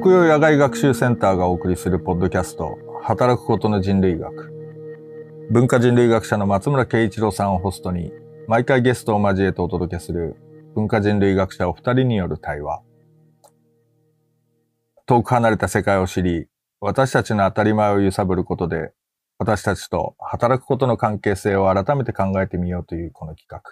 北洋野外学習センターがお送りするポッドキャスト、働くことの人類学。文化人類学者の松村慶一郎さんをホストに、毎回ゲストを交えてお届けする文化人類学者お二人による対話。遠く離れた世界を知り、私たちの当たり前を揺さぶることで、私たちと働くことの関係性を改めて考えてみようというこの企画。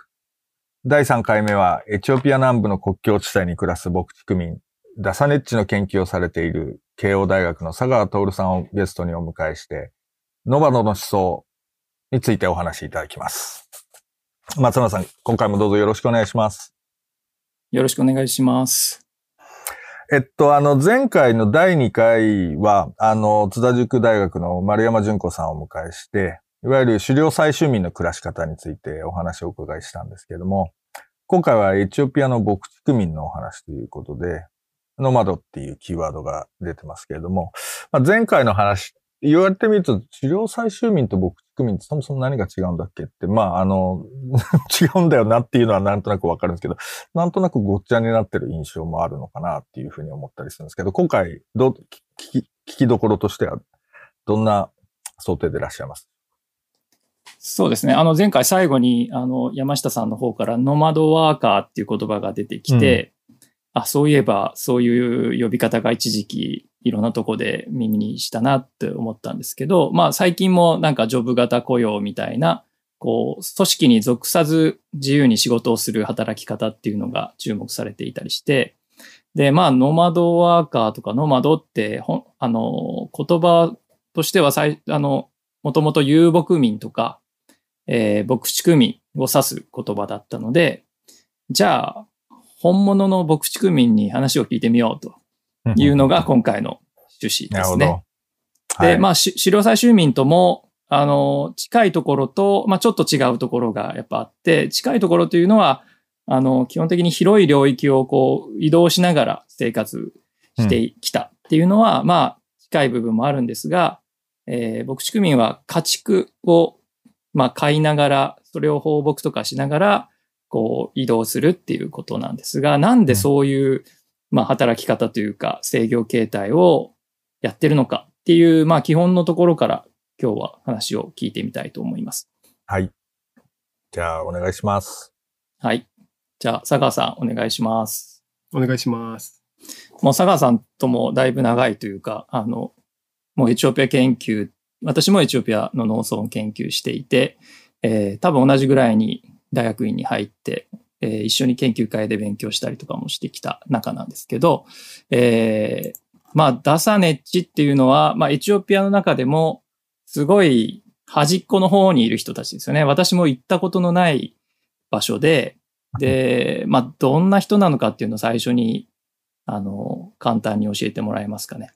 第3回目は、エチオピア南部の国境地帯に暮らす牧畜民、ダサネッチの研究をされている慶応大学の佐川徹さんをゲストにお迎えして、ノバノの思想についてお話しいただきます。松村さん、今回もどうぞよろしくお願いします。よろしくお願いします。えっと、あの、前回の第2回は、あの、津田塾大学の丸山淳子さんをお迎えして、いわゆる狩猟採集民の暮らし方についてお話をお伺いしたんですけれども、今回はエチオピアの牧畜民のお話ということで、ノマドっていうキーワードが出てますけれども、まあ、前回の話、言われてみると、治療採集民と牧畜民ってそもそも何が違うんだっけって、まあ、あの、違うんだよなっていうのはなんとなくわかるんですけど、なんとなくごっちゃになってる印象もあるのかなっていうふうに思ったりするんですけど、今回、どう、聞き、聞きどころとしては、どんな想定でいらっしゃいます？そうですね。あの、前回最後に、あの、山下さんの方からノマドワーカーっていう言葉が出てきて、あ、そういえば、そういう呼び方が一時期いろんなとこで耳にしたなって思ったんですけど、まあ最近もなんかジョブ型雇用みたいな、こう、組織に属さず自由に仕事をする働き方っていうのが注目されていたりして、で、まあ、ノマドワーカーとかノマドって、あの、言葉としては最、あの、もともと遊牧民とか、えー、牧畜民を指す言葉だったので、じゃあ、本物の牧畜民に話を聞いてみようというのが今回の趣旨ですね。はい、で、まあ、狩猟採集民とも、あの、近いところと、まあ、ちょっと違うところがやっぱあって、近いところというのは、あの、基本的に広い領域をこう移動しながら生活してきたっていうのは、うん、まあ、近い部分もあるんですが、えー、牧畜民は家畜を、まあ、飼いながら、それを放牧とかしながら、こう移動するっていうことなんですが、なんでそういう、まあ働き方というか制御形態をやってるのかっていう、まあ基本のところから今日は話を聞いてみたいと思います。はい。じゃあお願いします。はい。じゃあ佐川さんお願いします。お願いします。もう佐川さんともだいぶ長いというか、あの、もうエチオピア研究、私もエチオピアの農村を研究していて、えー、多分同じぐらいに大学院に入って、えー、一緒に研究会で勉強したりとかもしてきた中なんですけど、えー、まあ、ダサネッチっていうのは、まあ、エチオピアの中でも、すごい端っこの方にいる人たちですよね。私も行ったことのない場所で、で、まあ、どんな人なのかっていうのを最初に、あの、簡単に教えてもらえますかね。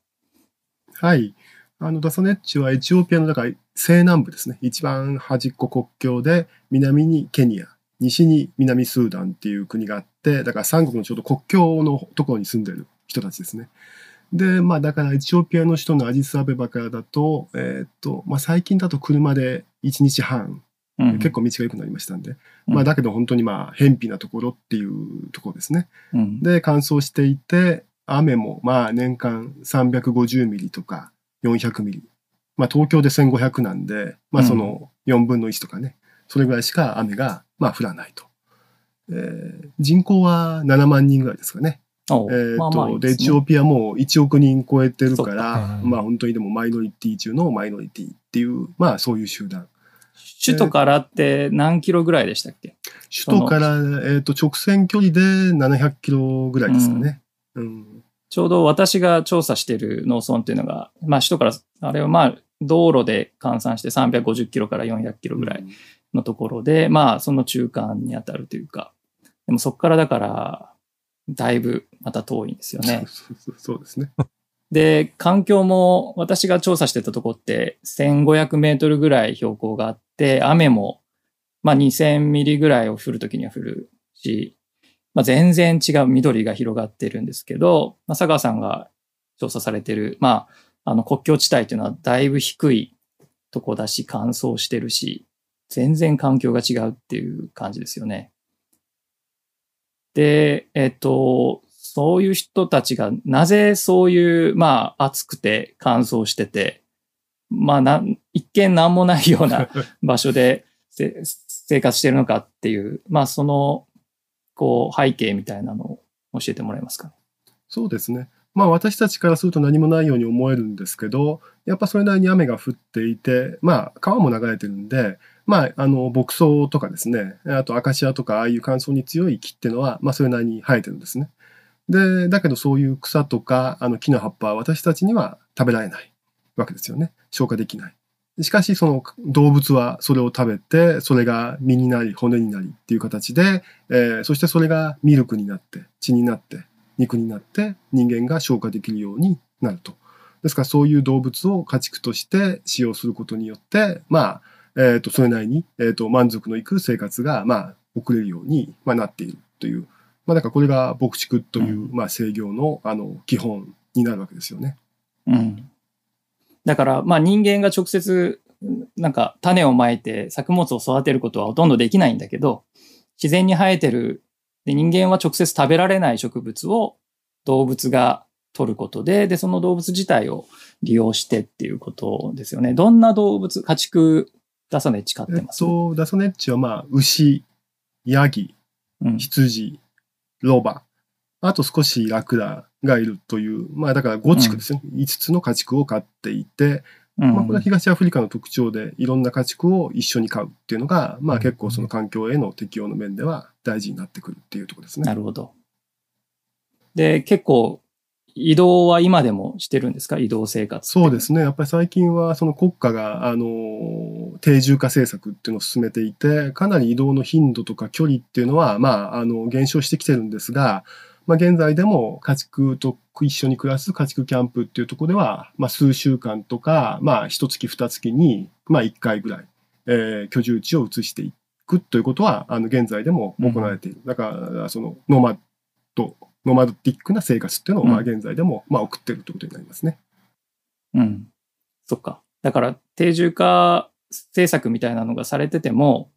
はい。あの、ダサネッチはエチオピアの、だから西南部ですね。一番端っこ国境で、南にケニア、西に南スーダンっていう国があって、だから三国のちょうど国境のところに住んでる人たちですね。で、まあだからエチオピアの首都のアジスアベバからだと、えー、っと、まあ最近だと車で1日半、うん、結構道が良くなりましたんで、うん、まあだけど本当にまあ偏僻なところっていうところですね。うん、で、乾燥していて、雨もまあ年間350ミリとか400ミリまあ、東京で1500なんで、まあ、その4分の1とかね、それぐらいしか雨が、まあ、降らないと。えー、人口は7万人ぐらいですかね。えー、と、まあまあで、エチオピアも1億人超えてるから、まあ本当にでもマイノリティ中のマイノリティっていう、まあそういう集団。首都からって何キロぐらいでしたっけ？首都から、えー、と直線距離で700キロぐらいですかね。うん、うん、ちょうど私が調査している農村っていうのが、まあ首都から、あれはまあ道路で換算して350キロから400キロぐらいのところで、うん、まあその中間にあたるというか、でもそこからだから、だいぶまた遠いんですよね。そうですね。で、環境も私が調査してたとこって1500メートルぐらい標高があって、雨もまあ2000ミリぐらいを降るときには降るし、まあ、全然違う緑が広がってるんですけど、まあ、佐川さんが調査されてる、まあ、あの国境地帯というのはだいぶ低いとこだし、乾燥してるし、全然環境が違うっていう感じですよね。で、えっと、そういう人たちがなぜそういう、まあ、暑くて乾燥してて、まあな、一見何もないような 場所でせ生活してるのかっていう、まあ、その、こう、背景みたいなのを教えてもらえますかね。そうですね。まあ私たちからすると何もないように思えるんですけど、やっぱそれなりに雨が降っていて、まあ川も流れてるんで、まああの牧草とかですね、あとアカシアとかああいう乾燥に強い木っていうのは、まあそれなりに生えてるんですね。で、だけどそういう草とかあの木の葉っぱは私たちには食べられないわけですよね。消化できない。しかしその動物はそれを食べて、それが身になり骨になりっていう形で、えーそしてそれがミルクになって血になって肉になって人間が消化できるようになると。ですからそういう動物を家畜として使用することによって、まあ、えー、とそれなりに、えー、と満足のいく生活が、まあ、送れるように、まあ、なっているという、まあ、だからこれが牧畜という、まあ、制御のあの基本になるわけですよね。うん。だから、まあ人間が直接、なんか種をまいて作物を育てることはほとんどできないんだけど、自然に生えてる、で人間は直接食べられない植物を動物が取ることで、で、その動物自体を利用してっていうことですよね。どんな動物、家畜、ダサネチ飼ってえっます、と、ダソネッチは、まあ、牛、ヤギ、うん。羊、ロバ、あと少しラクダがいるという、まあだから5畜ですね。5つの家畜を飼っていて、うんまあこれは東アフリカの特徴で、いろんな家畜を一緒に飼うっていうのが、まあうん結構その環境への適応の面では大事になってくるっていうところですね。なるほど。で、結構、移動は今でもしてるんですか？移動生活。そうですね。やっぱり最近はその国家が、あの、定住化政策っていうのを進めていて、かなり移動の頻度とか距離っていうのは、まあ、あの、減少してきてるんですが、まあ、現在でも家畜と一緒に暮らす家畜キャンプっていうところでは、まあ、数週間とか、まあ、一月二月に、まあ、一回ぐらい、えー居住地を移していくということは、あの、現在でも行われている。だから、その、ノマド、ノマドティックな生活っていうのを、まあ、うん現在でも、まあ、送ってるということになりますね。うん。そっか。だから、定住化政策みたいなのがされてても、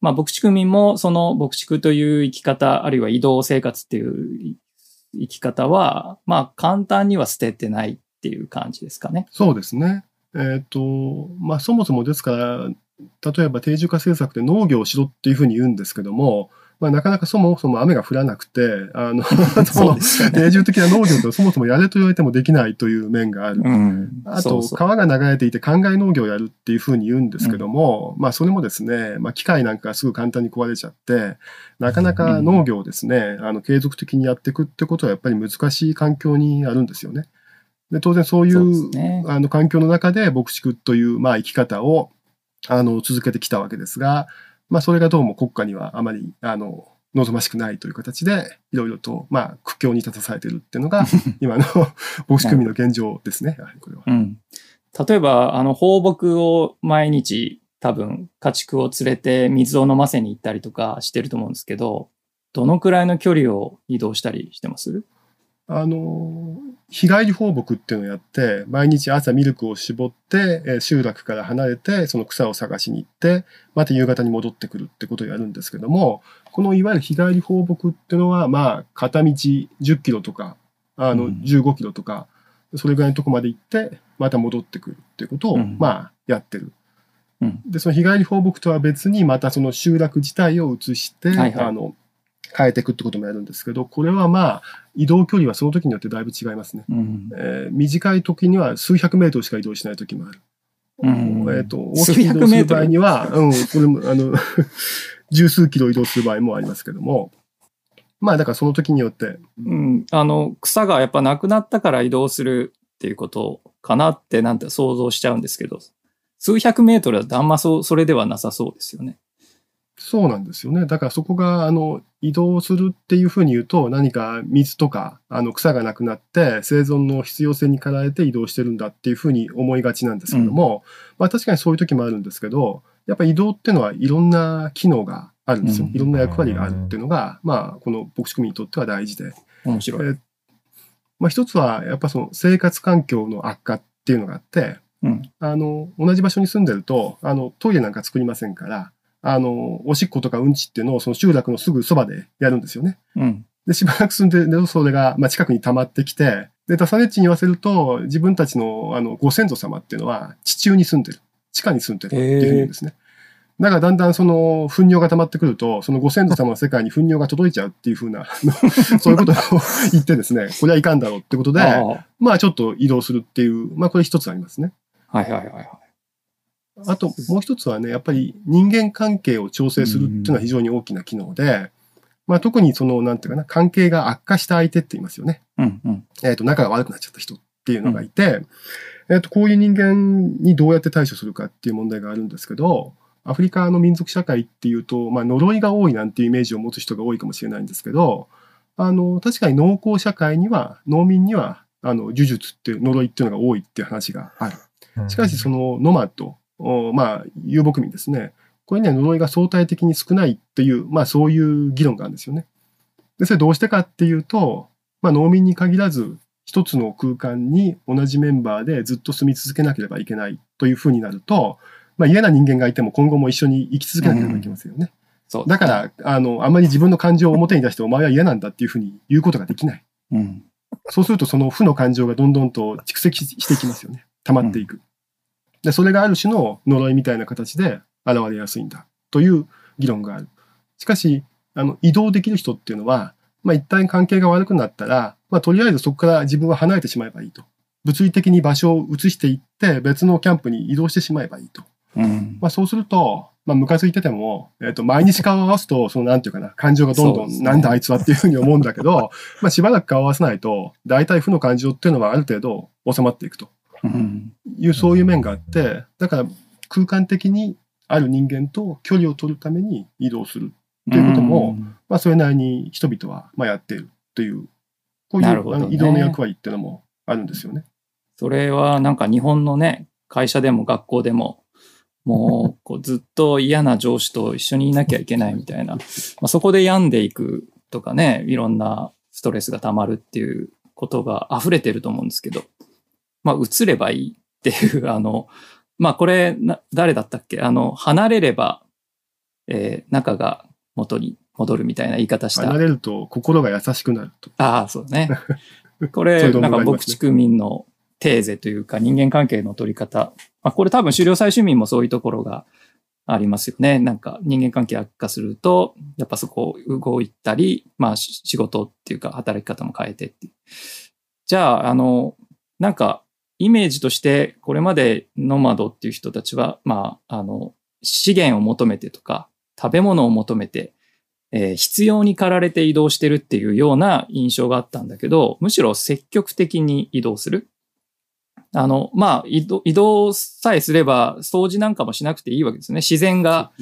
まあ、牧畜民もその牧畜という生き方、あるいは移動生活っていう生き方は、まあ、簡単には捨ててないっていう感じですかね。そうですね。えっ、と、まあ、そもそもですから、例えば定住化政策で農業をしろっていうふうに言うんですけども、まあ、なかなかそもそも雨が降らなくて、あの、そのですよね。定住的な農業とそもそもやれと言われてもできないという面がある。うん。あと、川が流れていて灌漑農業をやるっていうふうに言うんですけども、まあ、それもですね、まあ、機械なんかすぐ簡単に壊れちゃって、なかなか農業をですね、あの、継続的にやっていくってことはやっぱり難しい環境にあるんですよね。で、当然そういそうねあの、環境の中で牧畜という、まあ、生き方を、あの、続けてきたわけですが、まあ、それがどうも国家にはあまり、あの、望ましくないという形で、いろいろと、まあ、苦境に立たされているっていうのが、今の牧畜民の現状ですね、やはりこれは。うん。例えば、あの、放牧を毎日多分家畜を連れて水を飲ませに行ったりとかしてると思うんですけど、どのくらいの距離を移動したりしてます？あの、日帰り放牧っていうのをやって、毎日朝ミルクを絞って、えー集落から離れて、その草を探しに行って、また夕方に戻ってくるってことをやるんですけども、このいわゆる日帰り放牧っていうのは、まあ、片道10キロとか、あの、うん。15キロとか、それぐらいのとこまで行って、また戻ってくるっていうことを、うん。まあ、やってる。うん。で、その日帰り放牧とは別に、またその集落自体を移して、はいはい。あの、変えていくってこともやるんですけど、これはまあ、移動距離はその時によってだいぶ違いますね。うん。えー短い時には数百メートルしか移動しない時もある。うんえっ、と、大きく移動する場合には、うん、これも、あの、十数キロ移動する場合もありますけども、まあ、だからその時によって、うん。あの、草がやっぱなくなったから移動するっていうことかなってなんて想像しちゃうんですけど、数百メートルだとあんまそう、それではなさそうですよね。そうなんですよね。だからそこが、あの、移動するっていうふうに言うと、何か水とか、あの、草がなくなって、生存の必要性に駆られて移動してるんだっていうふうに思いがちなんですけども、まあ確かにそういう時もあるんですけど、やっぱり移動っていうのはいろんな機能があるんですよ。うんいろんな役割があるっていうのが、まあ、この牧畜民にとっては大事で。面白い。えーまあ一つは、やっぱその生活環境の悪化っていうのがあって、うん。あの、同じ場所に住んでると、あの、トイレなんか作りませんから、あの、おしっことかうんちっていうのをその集落のすぐそばでやるんですよね。うん。で、しばらく住んでるとそれが、まあ、近くに溜まってきて、で、ダサネッチに言わせると、自分たちの、あの、ご先祖様っていうのは、地中に住んでる。地下に住んでるっていうふうに言うんですね。だからだんだんその、糞尿が溜まってくると、そのご先祖様の世界に糞尿が届いちゃうっていうふうな、そういうことを言ってですね、これはいかんだろうってことで、あまあちょっと移動するっていう、まあこれ一つありますね。あはいはいはいはい。あともう一つはね、やっぱり人間関係を調整するっていうのは非常に大きな機能で、まあ特にその、なんていうかな、関係が悪化した相手って言いますよね。うんうん。えっ、と、仲が悪くなっちゃった人っていうのがいて、えっ、と、こういう人間にどうやって対処するかっていう問題があるんですけど、アフリカの民族社会っていうと、まあ呪いが多いなんていうイメージを持つ人が多いかもしれないんですけど、あの、確かに農耕社会には、農民には、あの、呪術っていう呪いっていうのが多いっていう話がある。しかし、そのノマッド、おまあ、遊牧民ですね。これには呪いが相対的に少ないっていう、まあそういう議論があるんですよね。で、それどうしてかっていうと、まあ農民に限らず、一つの空間に同じメンバーでずっと住み続けなければいけないというふうになると、まあ嫌な人間がいても今後も一緒に生き続けなければいけませんよね。そう。だから、あの、あんまり自分の感情を表に出してお前は嫌なんだっていうふうに言うことができない。うん。そうするとその負の感情がどんどんと蓄積していきますよね。溜まっていく。で、それがある種の呪いみたいな形で現れやすいんだという議論がある。しかし、あの、移動できる人っていうのは、まあ一旦関係が悪くなったら、まあとりあえずそこから自分は離れてしまえばいいと。物理的に場所を移していって別のキャンプに移動してしまえばいいと。うん。まあそうすると、まあムカついてても、えっ、と、毎日顔を合わすと、そのなんていうかな、感情がどんどん、ねなんだあいつはっていうふうに思うんだけど、まあしばらく顔を合わせないと、大体負の感情っていうのはある程度収まっていくとうん。いう、そういう面があって、だから空間的にある人間と距離を取るために移動する。っていうこともうんまあそれなりに人々はまあやっているという、こういう移動の役割っていうのもあるんですよね。それはなんか日本のね、会社でも学校でも、もうこうずっと嫌な上司と一緒にいなきゃいけないみたいな、まあ、そこで病んでいくとかね、いろんなストレスが溜まるっていうことが溢れてると思うんですけど、まあ移ればいいっていう、あの、まあこれな、誰だったっけ？あの、離れれば、えー仲が元に戻るみたいな言い方した離。れると心が優しくなると。ああ、そうね。これ、なんか牧畜民のテーゼというか人間関係の取り方。まあ、これ多分狩猟採集民もそういうところがありますよね。なんか人間関係悪化すると、やっぱそこを動いたり、まあし仕事っていうか働き方も変えてって。じゃあ、あの、なんかイメージとしてこれまでノマドっていう人たちは、まあ、あの、資源を求めてとか、食べ物を求めて、えー必要に駆られて移動してるっていうような印象があったんだけど、むしろ積極的に移動する。あの、まあ、移動移動さえすれば、掃除なんかもしなくていいわけですね。自然が、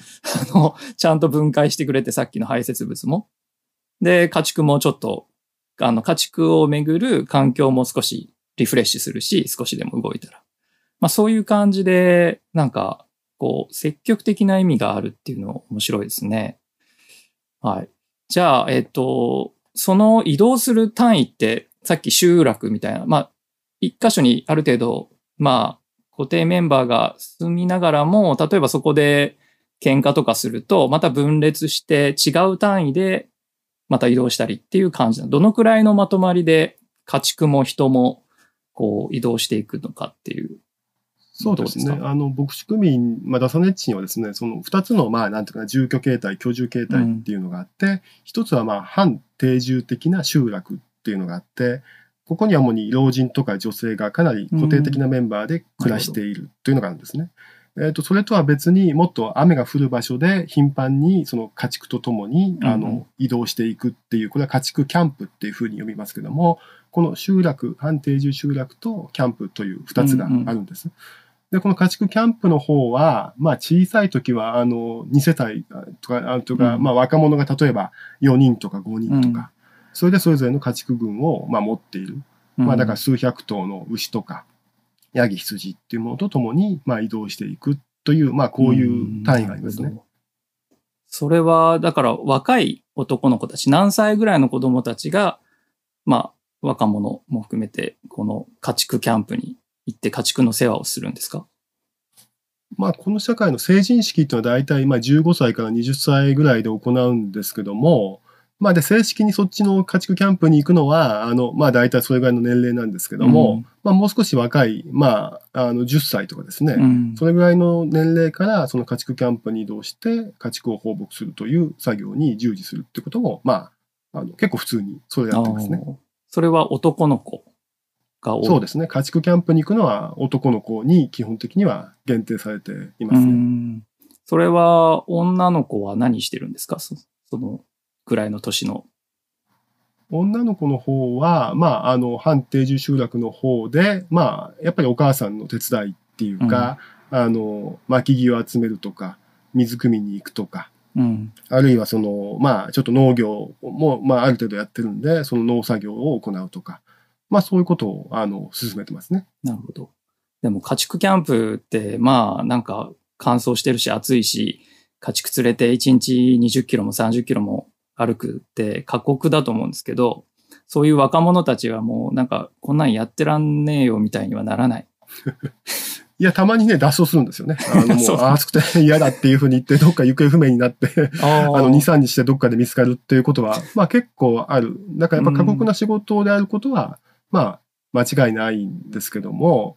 あの、ちゃんと分解してくれて、さっきの排泄物も。で、家畜もちょっと、あの、家畜をめぐる環境も少しリフレッシュするし、少しでも動いたら。まあ、そういう感じで、なんか、こう、積極的な意味があるっていうの面白いですね。はい。じゃあ、えっ、と、その移動する単位って、さっき集落みたいな、まあ、一箇所にある程度、まあ、固定メンバーが住みながらも、例えばそこで喧嘩とかすると、また分裂して違う単位で、また移動したりっていう感じなのどのくらいのまとまりで家畜も人も、こう移動していくのかっていう。そうですね。あの、牧畜民、まあ、ダサネッチにはですね、その二つの、まあ、なんていうかな、住居形態、居住形態っていうのがあって、一、つは、まあ、反定住的な集落っていうのがあって、ここにはもうに老人とか女性がかなり固定的なメンバーで暮らしているというのがあるんですね。えっ、と、それとは別にもっと雨が降る場所で頻繁にその家畜とともに、あうんうんの、移動していくっていう、これは家畜キャンプっていうふうに呼びますけども、この集落、反定住集落とキャンプという二つがあるんです。で、この家畜キャンプの方は、まあ小さい時は、あの、2世帯とか、あとか、うん。まあ若者が例えば4人とか5人とか、それでそれぞれの家畜群を、まあ、持っている。まあだから数百頭の牛とか、ヤギ羊っていうものとともに、まあ移動していくという、まあこういう単位がありますね。なるほど。それは、だから若い男の子たち、何歳ぐらいの子供たちが、まあ、若者も含めて、この家畜キャンプに行って家畜の世話をするんですか？まあこの社会の成人式っていうのは大体まあ15歳から20歳ぐらいで行うんですけども、まあで、正式にそっちの家畜キャンプに行くのは、あの、まあ大体それぐらいの年齢なんですけども、うん。まあもう少し若い、まあ、あの、10歳とかですね、うん。それぐらいの年齢からその家畜キャンプに移動して家畜を放牧するという作業に従事するってことも、まあ、あの結構普通にそれやってますね。それは男の子が多い。そうですね。家畜キャンプに行くのは男の子に基本的には限定されていますうね。んそれは女の子は何してるんですか？そそのくらいの年の。女の子の方は、まあ、あの、反定住集落の方で、まあ、やっぱりお母さんの手伝いっていうか、あの、薪木を集めるとか、水汲みに行くとか、うん。あるいはその、まあ、ちょっと農業も、まあ、ある程度やってるんで、その農作業を行うとか、まあ、そういうことを、あの、進めてますね。なるほど。でも家畜キャンプって、まあなんか乾燥してるし暑いし、家畜連れて1日20キロも30キロも歩くって過酷だと思うんですけど、そういう若者たちはもうなんかこんなんやってらんねえよみたいにはならない。いや、たまにね、脱走するんですよね。あの、もそうう、暑くて 嫌だっていうふうに言って、どっか行方不明になって、ああの、2、3日してどっかで見つかるっていうことは、まあ結構ある。だからやっぱ過酷な仕事であることは、まあ、間違いないんですけども、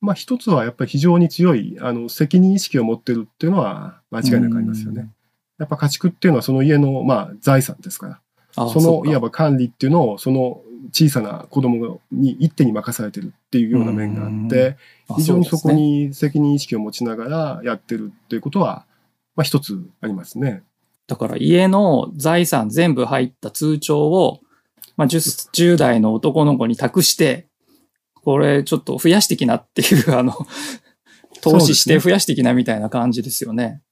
まあ一つはやっぱり非常に強い、あの、責任意識を持ってるっていうのは間違いなくありますよね。やっぱ家畜っていうのはその家の、まあ、財産ですから。あその、いわばば管理っていうのを、その小さな子供に一手に任されてるっていうような面があって、非常にそこ。に責任意識を持ちながらやってるっていうことは、まあ一つありますね。だから家の財産全部入った通帳を、まあ 10, 10代の男の子に託して、これちょっと増やしてきなっていう、あの、投資して増やしてきなみたいな感じですよね。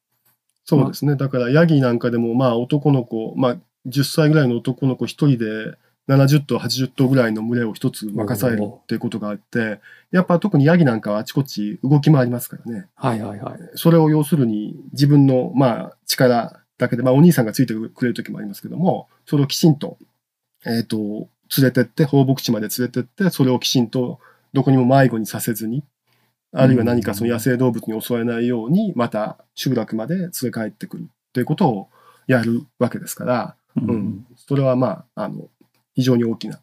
そうですね。だから、ヤギなんかでも、まあ男の子、まあ10歳ぐらいの男の子一人で70頭、80頭ぐらいの群れを一つ任されるっていうことがあって、やっぱ特にヤギなんかはあちこち動き回りますからね。はいはいはい。それを要するに自分の、まあ、力だけで、まあ、お兄さんがついてくれる時もありますけど。も、それをきちんと、えっ、と、連れてって、放牧地まで連れてって、それをきちんとどこにも迷子にさせずに、あるいは何かその野生動物に襲われないように、また集落まで連れ帰ってくるっていうことをやるわけですから、ううん、それはまあ、あの、非常に大きな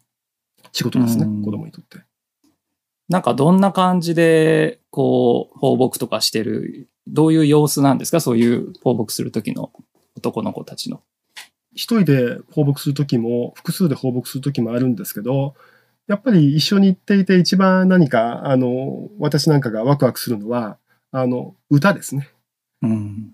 仕事ですね、うん子供にとって。なんかどんな感じで、こう、放牧とかしてる、どういう様子なんですか？そういう放牧する時の男の子たちの。一人で放牧するときも、複数で放牧するときもあるんですけど、やっぱり一緒に行っていて一番何か、あの、私なんかがワクワクするのは、あの、歌ですね。うん。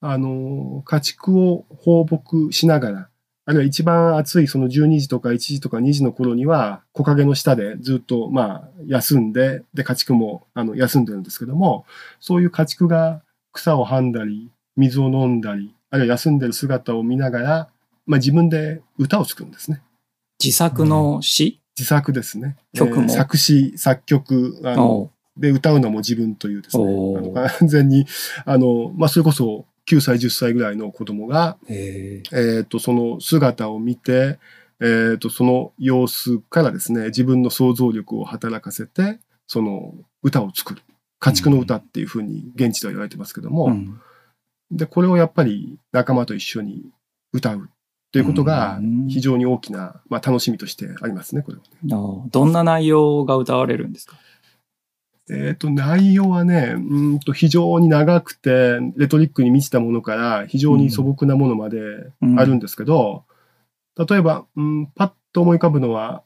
あの、家畜を放牧しながら、あるいは一番暑いその12時とか1時とか2時の頃には木陰の下でずっとまあ休んで、で家畜もあの休んでるんですけども、そういう家畜が草をはんだり、水を飲んだり、あるいは休んでる姿を見ながら、まあ自分で歌を作るんですね。自作の詩、自作ですね。曲も？えー作詞、作曲、あの、おで歌うのも自分というですね、あの完全に、あの、まあそれこそ9歳、10歳ぐらいの子供が、へえー、とその姿を見て、えー、とその様子からですね自分の想像力を働かせてその歌を作る。家畜の歌っていうふうに現地では言われてますけども、うん。でこれをやっぱり仲間と一緒に歌う。っていうことがうん。非常に大きな、まあ、楽しみとしてありますねこれはね。あどんな内容が歌われるんですか？えー、と内容はねうーんと非常に長くてレトリックに満ちたものから非常に素朴なものまであるんですけど、例えば、うん、パッと思い浮かぶのは、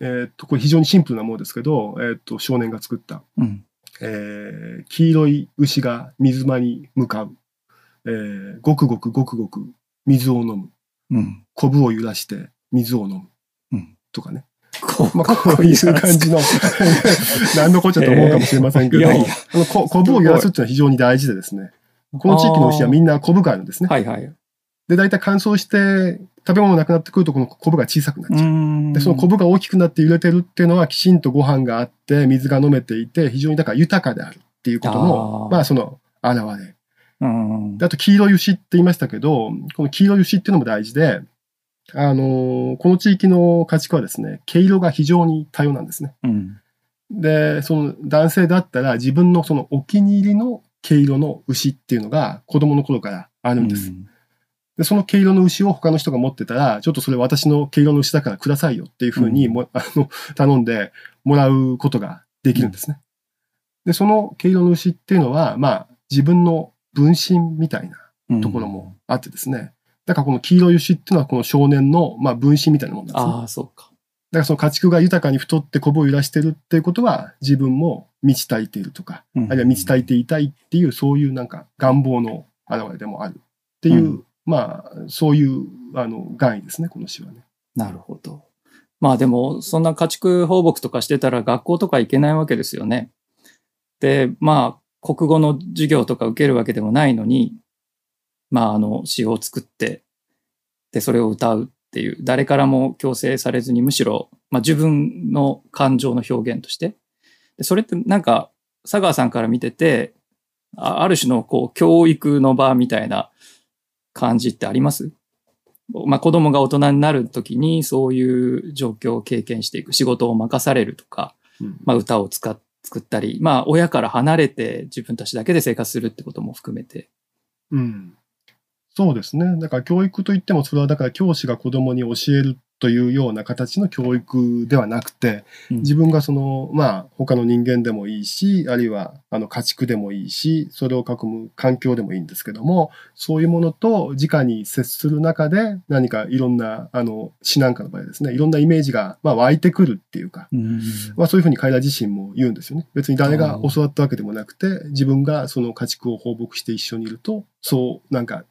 えーっと、これ非常にシンプルなものですけど、えーっと、少年が作った、うん。えー黄色い牛が水間に向かう、えーごくごくごくごく水を飲む、うん。コブを揺らして水を飲む、うんとかね。こまあ、こういう感じの、何のこっちゃと思うかもしれませんけど、えー。いやいや。あのこコブを揺らすっていうのは非常に大事でですね、この地域の牛はみんなコブがあるんですね。はいはい。で、大体乾燥して食べ物なくなってくると、このコブが小さくなっちゃう。ん。で、そのコブが大きくなって揺れてるっていうのは、きちんとご飯があって、水が飲めていて、非常にだから豊かであるっていうことの、あー。まあ、その、現れ。うん。で、あと、黄色い牛って言いましたけど、この黄色い牛っていうのも大事で、あのーこの地域の家畜はですね、毛色が非常に多様なんですね。うん。で、その男性だったら、自分のそのお気に入りの毛色の牛っていうのが子供の頃からあるんです。で、その毛色の牛を他の人が持ってたら、ちょっとそれ私の毛色の牛だからくださいよっていうふうにも、あの頼んでもらうことができるんですね。で、その毛色の牛っていうのは、まあ、自分の分身みたいなところもあってですね。だからこの黄色い牛っていうのはこの少年の、まあ、分身みたいなもんなんですね。ああ、そうか。だからその家畜が豊かに太ってこぶを揺らしてるっていうことは自分も満ち足りているとか、うんあるいは満ち足りていたいっていうそういうなんか願望の表れでもあるっていう、うんまあそういうあの願意ですね、この詩はね。なるほど。まあでも、そんな家畜放牧とかしてたら学校とか行けないわけですよね。で、まあ、国語の授業とか受けるわけでもないのに、まあ、あの、詩を作って、で、それを歌うっていう、誰からも強制されずに、むしろ、まあ自分の感情の表現として。でそれってなんか、佐川さんから見てて、あある種のこう、教育の場みたいな感じってあります？まあ、子供が大人になるときにそういう状況を経験していく仕事を任されるとか、うんまあ、歌を使っ作ったり、まあ、親から離れて自分たちだけで生活するってことも含めて。うん。そうですね。だから教育といっても、それはだから教師が子供に教えるというような形の教育ではなくて、うん自分がその、まあ、他の人間でもいいし、あるいは、あの、家畜でもいいし、それを囲む環境でもいいんですけども、そういうものと直に接する中で、何かいろんな、あの、詩なんかの場合ですね、いろんなイメージが、まあ、湧いてくるっていうか、うんまあ、そういうふうに彼ら自身も言うんですよね。別に誰が教わったわけでもなくて、自分がその家畜を放牧して一緒にいると、そう、なんか、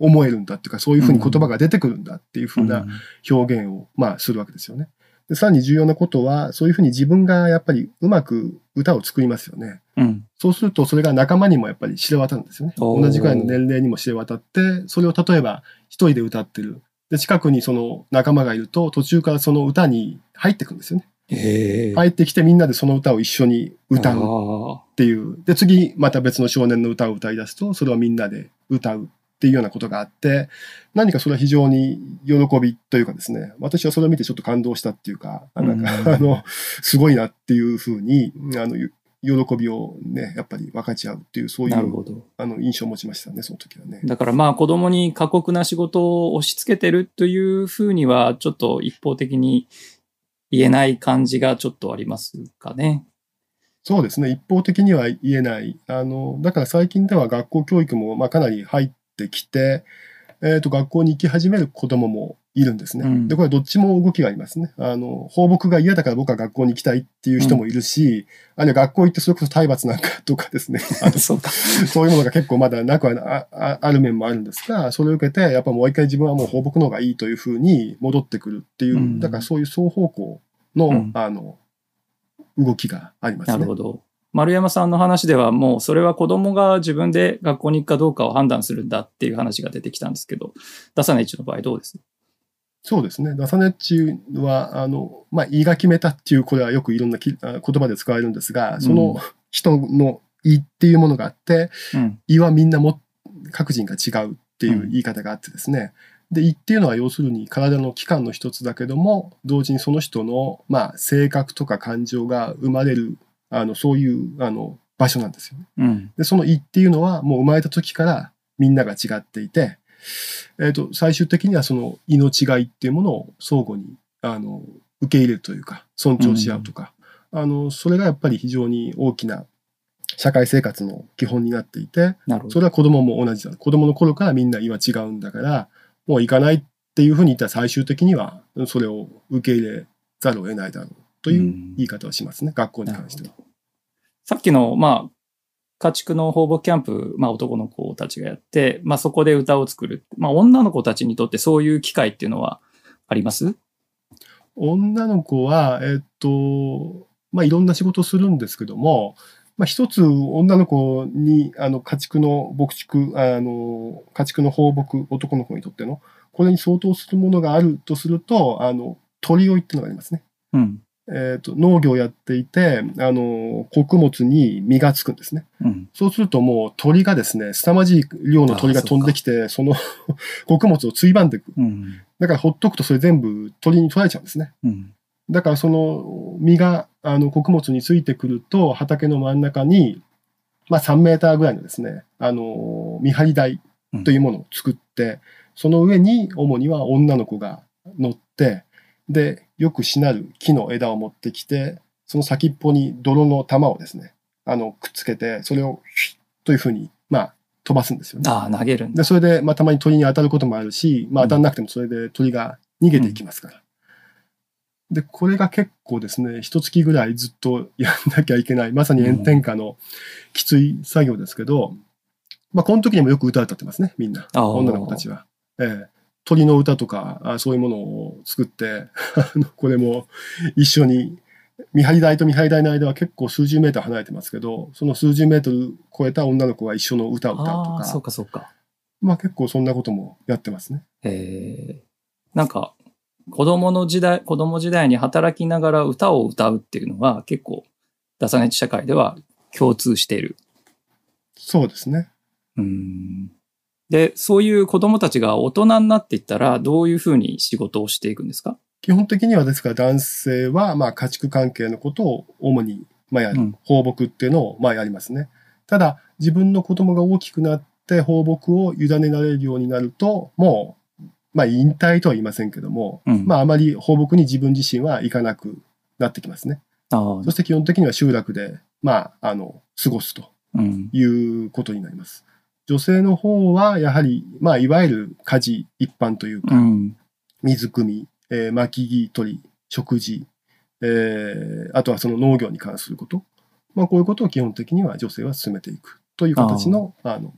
思えるんだっていうか、そういうふうに言葉が出てくるんだっていうふうな表現を、まあ、するわけですよね。でさらに重要なことは、そういうふうに自分がやっぱりうまく歌を作りますよね。うんそうすると、それが仲間にもやっぱり知れ渡るんですよね。同じくらいの年齢にも知れ渡って、それを例えば一人で歌ってる。で、近くにその仲間がいると、途中からその歌に入ってくるんですよね。入ってきてみんなでその歌を一緒に歌うあっていう。で、次また別の少年の歌を歌い出すと、それをみんなで歌うっていうようなことがあって、何かそれは非常に喜びというかですね、私はそれを見てちょっと感動したっていうか、あなんか、うんあの、すごいなっていうふうに、あの、ゆ喜びをね、やっぱり分かち合うっていう、そうーいう。あの印象を持ちましたね、その時はね。だからまあ子供に過酷な仕事を押し付けてるというふうにはちょっと一方的に言えない感じがちょっとありますかね。そうですね、一方的には言えない。あの、だから最近では学校教育もまあかなり入ってきて、えっ、と、学校に行き始める子供もいるんですね。うんで、これどっちも動きがありますね。あの、放牧が嫌だから僕は学校に行きたいっていう人もいるし、あるいは学校行ってそれこそ体罰なんかとかですね。あ のそうか。そういうものが結構まだなくはなああある面もあるんですが、それを受けて、やっぱもう一回自分はもう放牧の方がいいというふうに戻ってくるっていう、うんだからそういう双方向の、うんあの、動きがありますね。なるほど。丸山さんの話ではもうそれは子供が自分で学校に行くかどうかを判断するんだっていう話が出てきたんですけど、ダサネイチの場合どうです？そうですね。ダサネッチは、あの、まあ、胃が決めたっていう、これはよくいろんなきあ言葉で使われるんですが、その人の胃っていうものがあって、うん。胃はみんなも、各人が違うっていう言い方があってですね。で、胃っていうのは要するに体の器官の一つだけども、同時にその人の、まあ、性格とか感情が生まれる、あの、そういう、あの、場所なんですよね。うん。で、その胃っていうのはもう生まれた時からみんなが違っていて、えっ、と、最終的にはその胃の違いっていうものを相互に、あの、受け入れるというか、尊重し合うとか、あの、それがやっぱり非常に大きな社会生活の基本になっていて。それは子供も同じだ。子供の頃からみんな胃は違うんだから、もう行かないっていうふうに言ったら最終的にはそれを受け入れざるを得ないだろうという言い方をしますね、学校に関しては。。さっきの、まあ、家畜の放牧キャンプ、まあ男の子たちがやって、まあそこで歌を作る。まあ女の子たちにとってそういう機会っていうのはあります？女の子は、えっと、まあ、いろんな仕事をするんですけども、まあ、一つ女の子に、あの、家畜の牧畜、あの、家畜の放牧、男の子にとっての、これに相当するものがあるとすると、あの、鳥追いっていうのがありますね。うん。えっと、農業をやっていて、あの、穀物に実がつくんですね。うん。そうするともう鳥がですね、凄まじい量の鳥が飛んできて、その 穀物をついばんでいく。うん。だからほっとくとそれ全部鳥に取られちゃうんですね。うん。だからその実があの穀物についてくると畑の真ん中に、まあ、3メーターぐらいのですねあの見張り台というものを作って、その上に主には女の子が乗って、で、よくしなる木の枝を持ってきて、その先っぽに泥の玉をですね、あの、くっつけて、それをヒュッというふうに、まあ、飛ばすんですよね。ああ、投げるんだ。で、それで、まあ、たまに鳥に当たることもあるし、まあ、当たんなくてもそれで鳥が逃げていきますから。で、これが結構ですね、一月ぐらいずっとやんなきゃいけない、まさに炎天下のきつい作業ですけど、まあ、この時にもよく歌を歌ってますね、みんな。女の子たちは。ええ鳥の歌とか、あそういうものを作って、これも一緒に、見張り台と見張り台の間は結構数十メートル離れてますけど、その数十メートル超えた女の子が一緒の歌を歌うとか、そうかそうか。まあ結構そんなこともやってますね。えー、なんか、子供の時代、子供時代に働きながら歌を歌うっていうのは結構、ダサネチ社会では共通している。そうですね。うん。で、そういう子供たちが大人になっていったら、どういうふうに仕事をしていくんですか？基本的にはですから男性はまあ家畜関係のことを主にまあやる、うん放牧っていうのをまあやりますね。ただ自分の子供が大きくなって放牧を委ねられるようになるともうまあ引退とは言いませんけども、うんまああまり放牧に自分自身は行かなくなってきますね。そして基本的には集落でまああの過ごすとうん。いうことになります。女性の方はやはりまあいわゆる家事一般というか、うん。水汲み、えー巻き木取り、食事、えーあとはその農業に関すること、まあ、こういうことを基本的には女性は進めていくという形のあの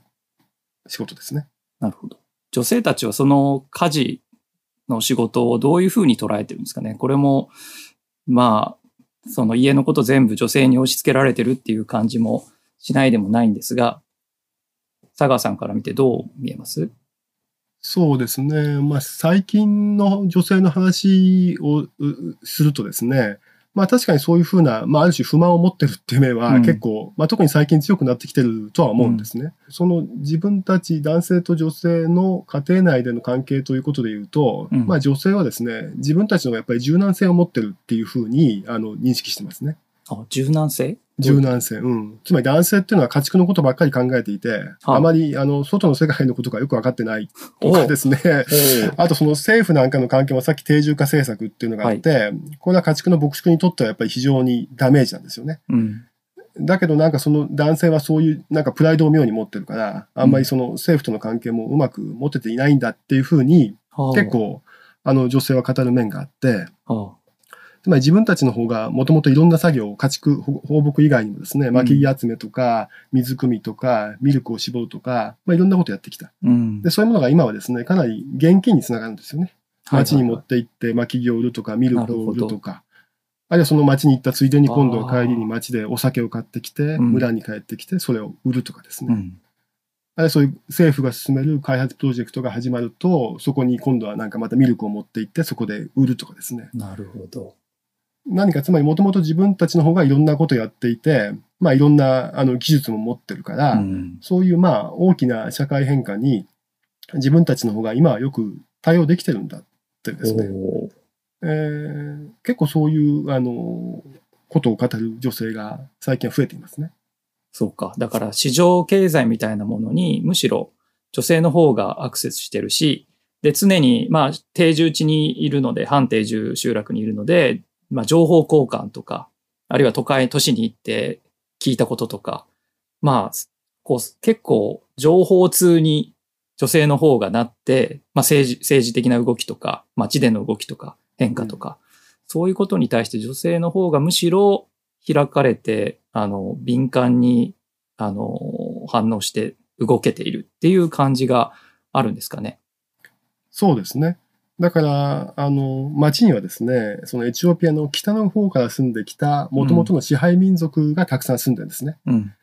仕事ですね。なるほど。女性たちはその家事の仕事をどういうふうに捉えてるんですかね。これも、まあ、その家のこと全部女性に押し付けられてるっていう感じもしないでもないんですが、佐川さんから見てどう見えます？そうですね、まあ、最近の女性の話をうするとですね、まあ、確かにそういうふうな、まあ、ある種不満を持ってるっていう面はうん。結構、まあ、特に最近強くなってきてるとは思うんですね。その自分たち男性と女性の家庭内での関係ということでいうと、うん。まあ、女性はですね自分たちのやっぱり柔軟性を持ってるっていうふうにあの認識してますね。あ、柔軟性？柔軟性。うん。つまり男性っていうのは家畜のことばっかり考えていて、はいあまりあの外の世界のことがよく分かってないとかですね。お あとその政府なんかの関係もさっき定住化政策っていうのがあって、これは家畜の牧畜にとってはやっぱり非常にダメージなんですよね。うん。だけどなんかその男性はそういうなんかプライドを妙に持ってるから、あんまりその政府との関係もうまく持てていないんだっていうふうに結構あの女性は語る面があって、はつまり自分たちの方がもともといろんな作業を家畜放放牧以外にもですね、巻き木集めとか水汲みとかミルクを絞るとか、まあ、いろんなことやってきた。あ。うん。で、そういうものが今はですね、かなり現金につながるんですよね。町に持はいって行って巻き木を売るとかミルクを売なるとか、あるいはその町に行ったついでに今度は帰りに町でお酒を買ってきて、ん村に帰ってきてそれを売るとかですね。うん。あるいはそういう政府が進める開発プロジェクトが始まると、そこに今度はなんかまたミルクを持って行ってそこで売るとかですね。なるほど。何かつまりもともと自分たちの方がいろんなことをやっていて、まあいろんなあの技術も持ってるから、うん。そういうまあ大きな社会変化に自分たちの方が今はよく対応できてるんだってですね、えー結構そういうあのことを語る女性が最近は増えていますね。そうか。だから市場経済みたいなものにむしろ女性の方がアクセスしてるし、で、常に、まあ、定住地にいるので、反定住集落にいるので、まあ、情報交換とか、あるいは都会、都市に行って聞いたこととか、まあ、こう、結構情報通に女性の方がなって、まあ、政治、政治的な動きとか、街での動きとか、変化とか、そういうことに対して女性の方がむしろ開かれて、あの、敏感に、あの、反応して動けているっていう感じがあるんですかね。そうですね。だから、あの、町にはですね、そのエチオピアの北の方から住んできた、もともとの支配民族がたくさん住んでるんですね。うん。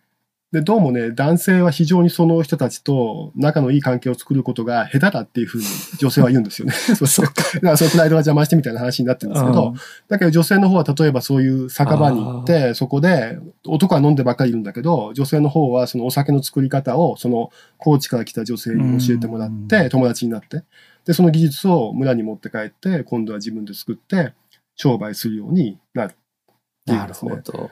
で、どうもね、男性は非常にその人たちと仲のいい関係を作ることが下手だっていうふうに女性は言うんですよね。そうそう。だからそのプライドが邪魔してみたいな話になってるんですけど、だけど女性の方は例えばそういう酒場に行って、そこで男は飲んでばっかりいるんだけど、女性の方はそのお酒の作り方をその高知から来た女性に教えてもらっうて、ん友達になって、で、その技術を村に持って帰って、今度は自分で作って商売するようになる。っていうですねほど。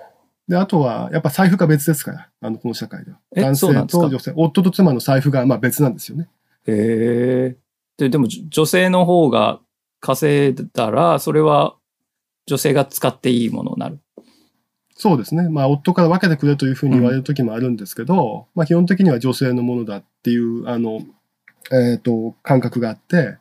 で、あとは、やっぱ財布が別ですから、あの、この社会では。え男性と女性、夫と妻の財布がまあ別なんですよね。へえ。で、でもじ女性の方が稼いだら、それは女性が使っていいものになる。そうですね。まあ、夫から分けてくれというふうに言われる時もあるんですけど、まあ、基本的には女性のものだっていう、あの、えっ、と、感覚があって、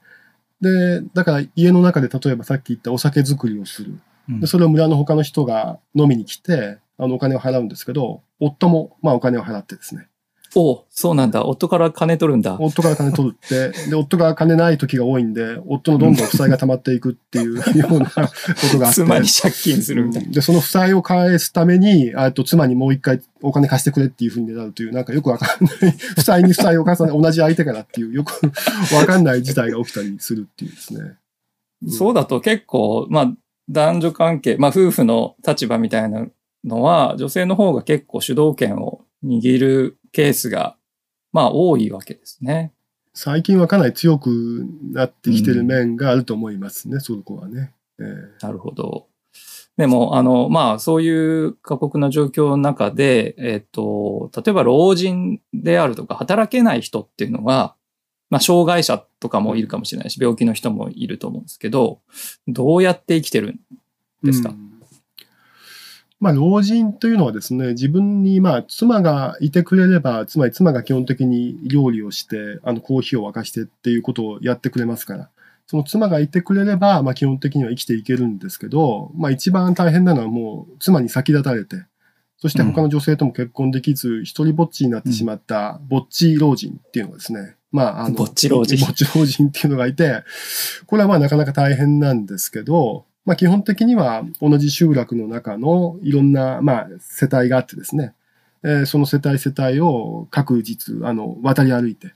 で、だから家の中で例えばさっき言ったお酒作りをする。うんで、それを村の他の人が飲みに来て、あの、お金を払うんですけど、夫も、まあ、お金を払ってですね。おうそうなんだ。夫から金取るんだ。夫から金取るって、で、夫が金ない時が多いんで、夫のどんどん負債が溜まっていくっていう ようなことがあって。妻に借金するみたいな。で、その負債を返すために、あと妻にもう一回お金貸してくれっていうふうになるという、なんかよくわかんない、負債に負債を重ね、同じ相手からっていう、よくわかんない事態が起きたりするっていうですね。うんそうだと結構、まあ、男女関係、まあ、夫婦の立場みたいなのは、女性の方が結構主導権を握るケースが、まあ、多いわけですね。最近はかなり強くなってきてる面があると思いますね、そこはね。えーなるほど。でも、あの、まあ、そういう過酷な状況の中で、えっ、と、例えば老人であるとか、働けない人っていうのが、まあ、障害者とかもいるかもしれないし、病気の人もいると思うんですけど、どうやって生きてるんですか？うんまあ、老人というのはですね、自分に、まあ、妻がいてくれれば、つまり妻が基本的に料理をして、あの、コーヒーを沸かしてっていうことをやってくれますから、その妻がいてくれれば、まあ、基本的には生きていけるんですけど、まあ、一番大変なのはもう、妻に先立たれて、そして他の女性とも結婚できず、一人ぼっちになってしまった、ぼっち老人っていうのがですね、まあ、あの、ぼっち老人。ぼっち老人っていうのがいて、これはまあなかなか大変なんですけど、まあ基本的には同じ集落の中のいろんなまあ世帯があってですね、えーその世帯世帯を各日あの渡り歩いて、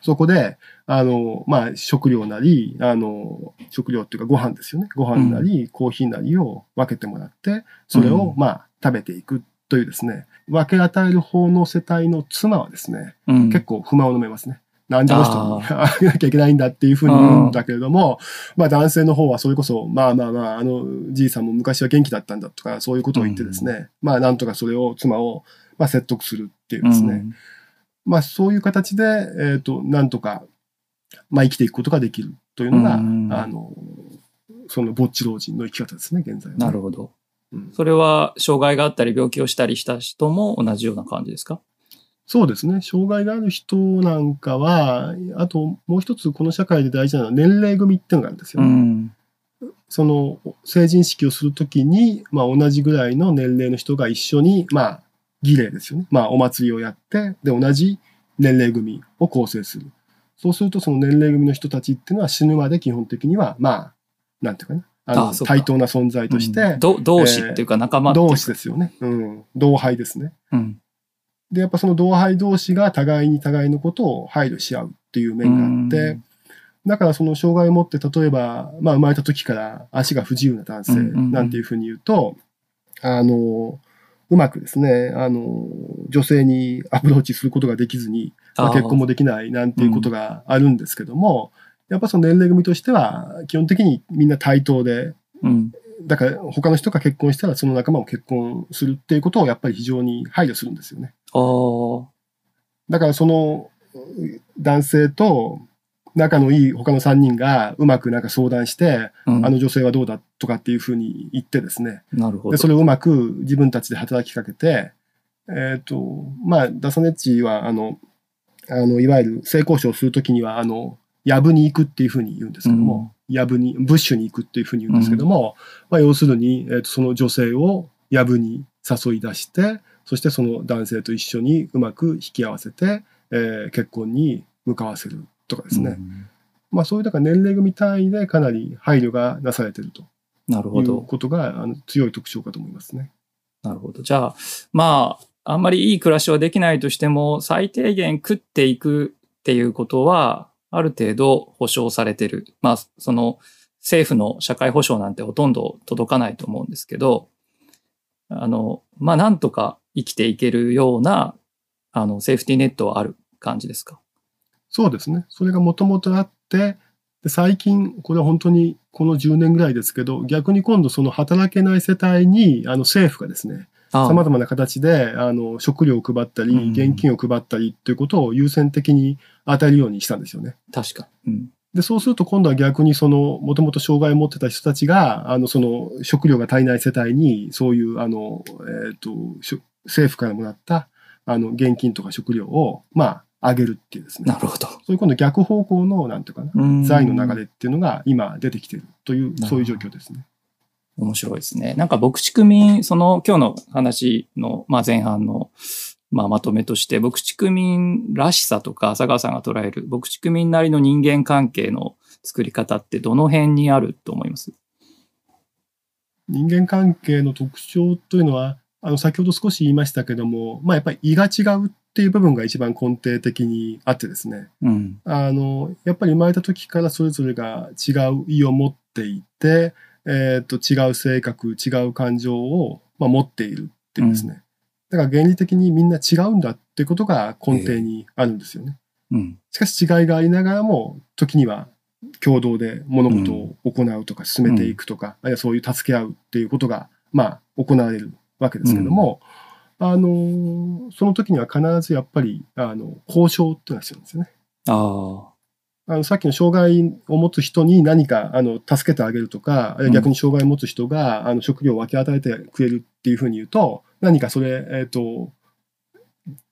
そこで、あの、まあ食料なり、あの、食料っていうかご飯ですよね。ご飯なり、コーヒーなりを分けてもらって、それをうん。まあ食べていくというですね、分け与える方の世帯の妻はですね、うん。結構不満を述べますね。なんであの人にあげなきゃいけないんだっていうふうに言うんだけれども、まあ男性の方はそれこそ、まあまあまあ、あのじいさんも昔は元気だったんだとか、そういうことを言ってですね、まあなんとかそれを妻を、まあ、説得するっていうですね、うん。まあそういう形で、えっ、と、なんとか、まあ生きていくことができるというのが、うん。あの、そのぼっち老人の生き方ですね、現在はね、なるほど。うん。それは、障害があったり、病気をしたりした人も同じような感じですか？そうですね。障害がある人なんかは、あともう一つこの社会で大事なのは年齢組っていうのがあるんですよね。ん。その成人式をするときに、まあ同じぐらいの年齢の人が一緒に、まあ儀礼ですよね。まあお祭りをやって、で、同じ年齢組を構成する。そうするとその年齢組の人たちっていうのは死ぬまで基本的には、まあ、なんていうかな。あの対等な存在として、うんど同志っていうか仲間っていうか同志ですよね。うん。同輩ですね。うん。で、やっぱその同輩同士が互いに互いのことを配慮し合うっていう面があって、だからその障害を持って、例えば、まあ生まれた時から足が不自由な男性うんうんうんなんていうふうに言うと、あの、うまくですね、あの、女性にアプローチすることができずに、まあ結婚もできないなんていうことがあるんですけども、やっぱその年齢組としては、基本的にみんな対等で、うん。だから他の人が結婚したらその仲間も結婚するっていうことをやっぱり非常に配慮するんですよね。ああ。だからその男性と仲のいい他の3人がうまくなんか相談して、うんあの女性はどうだとかっていうふうに言ってですね、なるほど。でそれをうまく自分たちで働きかけて、えっ、と、まあ、ダサネッチは、あの、あの、いわゆる性交渉をするときには、あの、やぶに行くっていうふうに言うんですけども、やぶに、ブッシュに行くっていうふうに言うんですけども、まあ、要するに、えーとその女性をやぶに誘い出して、そしてその男性と一緒にうまく引き合わせて、えー結婚に向かわせるとかですね。うんまあ、そういう、だから年齢組単位でかなり配慮がなされているというなるほど。ことが、あの強い特徴かと思いますね。なるほど。じゃあ、まあ、あんまりいい暮らしはできないとしても、最低限食っていくっていうことは、ある程度保障されてる。まあ、その、政府の社会保障なんてほとんど届かないと思うんですけど、あの、まあ、なんとか生きていけるような、あの、セーフティーネットはある感じですか？そうですね。それがもともとあって、で最近、これは本当にこの10年ぐらいですけど、逆に今度その働けない世帯にあの政府がですね、あ様々な形であの食料を配ったり、うん現金を配ったりということを優先的に与えるようにしたんですよね。確か。うん。で、そうすると今度は逆にその、もともと障害を持ってた人たちが、あの、その、食料が足りない世帯に、そういう、あの、えっ、と、政府からもらった、あの、現金とか食料を、まあ、あげるっていうですね。なるほど。そういう今度逆方向の、なんていうかな、財の流れっていうのが今出てきてるという、そういう状況ですね。面白いですね。なんか牧畜民、その今日の話の、まあ、前半の、まあ、まとめとして、牧畜民らしさとか、浅川さんが捉える牧畜民なりの人間関係の作り方ってどの辺にあると思います？人間関係の特徴というのは、あの、先ほど少し言いましたけども、まあ、やっぱり胃が違うっていう部分が一番根底的にあってですね。うん、あの、やっぱり生まれた時からそれぞれが違う胃を持っていて、えっ、ー、と、違う性格、違う感情を、まあ、持っているっていうですね。だから原理的にみんな違うんだっていうことが根底にあるんですよね。えーうん、しかし違いがありながらも、時には共同で物事を行うとか進めていくとか、うん、あるいはそういう助け合うっていうことが、まあ、行われるわけですけども、うん、あの、その時には必ずやっぱり、あの、交渉っていうのが必要なんですよね。ああ。あのさっきの障害を持つ人に何かあの助けてあげるとか、逆に障害を持つ人があの食料を分け与えてくれるっていうふうに言うと、何かそれ、えっ、ー、と、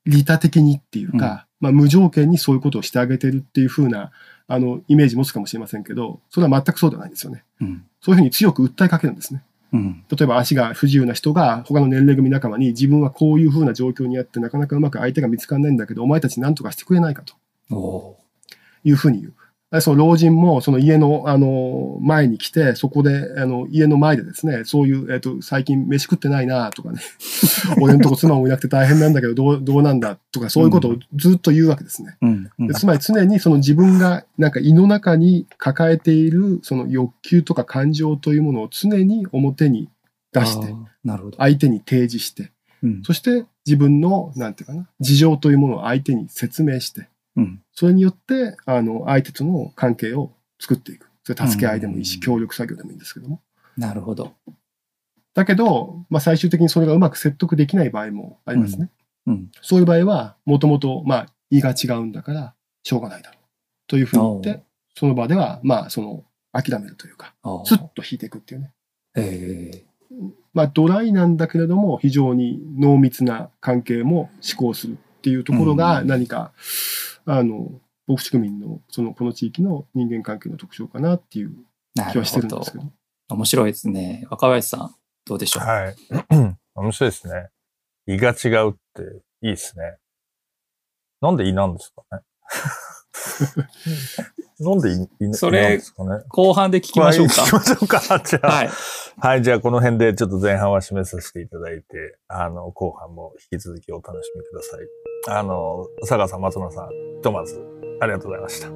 利他的にっていうか、うん、まあ、無条件にそういうことをしてあげてるっていうふうなあのイメージ持つかもしれませんけど、それは全くそうではないんですよね。うん、そういうふうに強く訴えかけるんですね。うん、例えば足が不自由な人が他の年齢組仲間に自分はこういうふうな状況にあってなかなかうまく相手が見つからないんだけどお前たち何とかしてくれないかというふうに言う。その老人もその家のあの前に来て、そこであの家の前でですね、そういう、えっ、と、最近飯食ってないなとかね、俺のとこ妻もいなくて大変なんだけど、どう、どうなんだとか、そういうことをずっと言うわけですね。うん。うん、つまり常にその自分がなんか胃の中に抱えているその欲求とか感情というものを常に表に出して、相手に提示して、うん、そして自分の、なんていうかな、事情というものを相手に説明して、うん、それによって、あの、相手との関係を作っていく。それ助け合いでもいいし、協力作業でもいいんですけども。なるほど。だけど、まあ、最終的にそれがうまく説得できない場合もありますね。うん、うん、そういう場合は、もともと、まあ、胃が違うんだから、しょうがないだろう。というふうに言って、その場では、まあ、その、諦めるというか、スッと引いていくっていうね。えー、まあ、ドライなんだけれども、非常に濃密な関係も思考するっていうところが何か、あの、牧師区民の、その、この地域の人間関係の特徴かなっていう気はしてるんですけど。ど面白いですね。若林さん、どうでしょう？はい。面白いですね。胃が違うっていいですね。なんで胃なんですかね？なんでい、い、それ、後半で聞きましょうか。聞きましょうか。じゃあ、はい。はい、じゃあこの辺でちょっと前半は締めさせていただいて、あの、後半も引き続きお楽しみください。あの、佐賀さん、松村さん、ひとまず、ありがとうございました。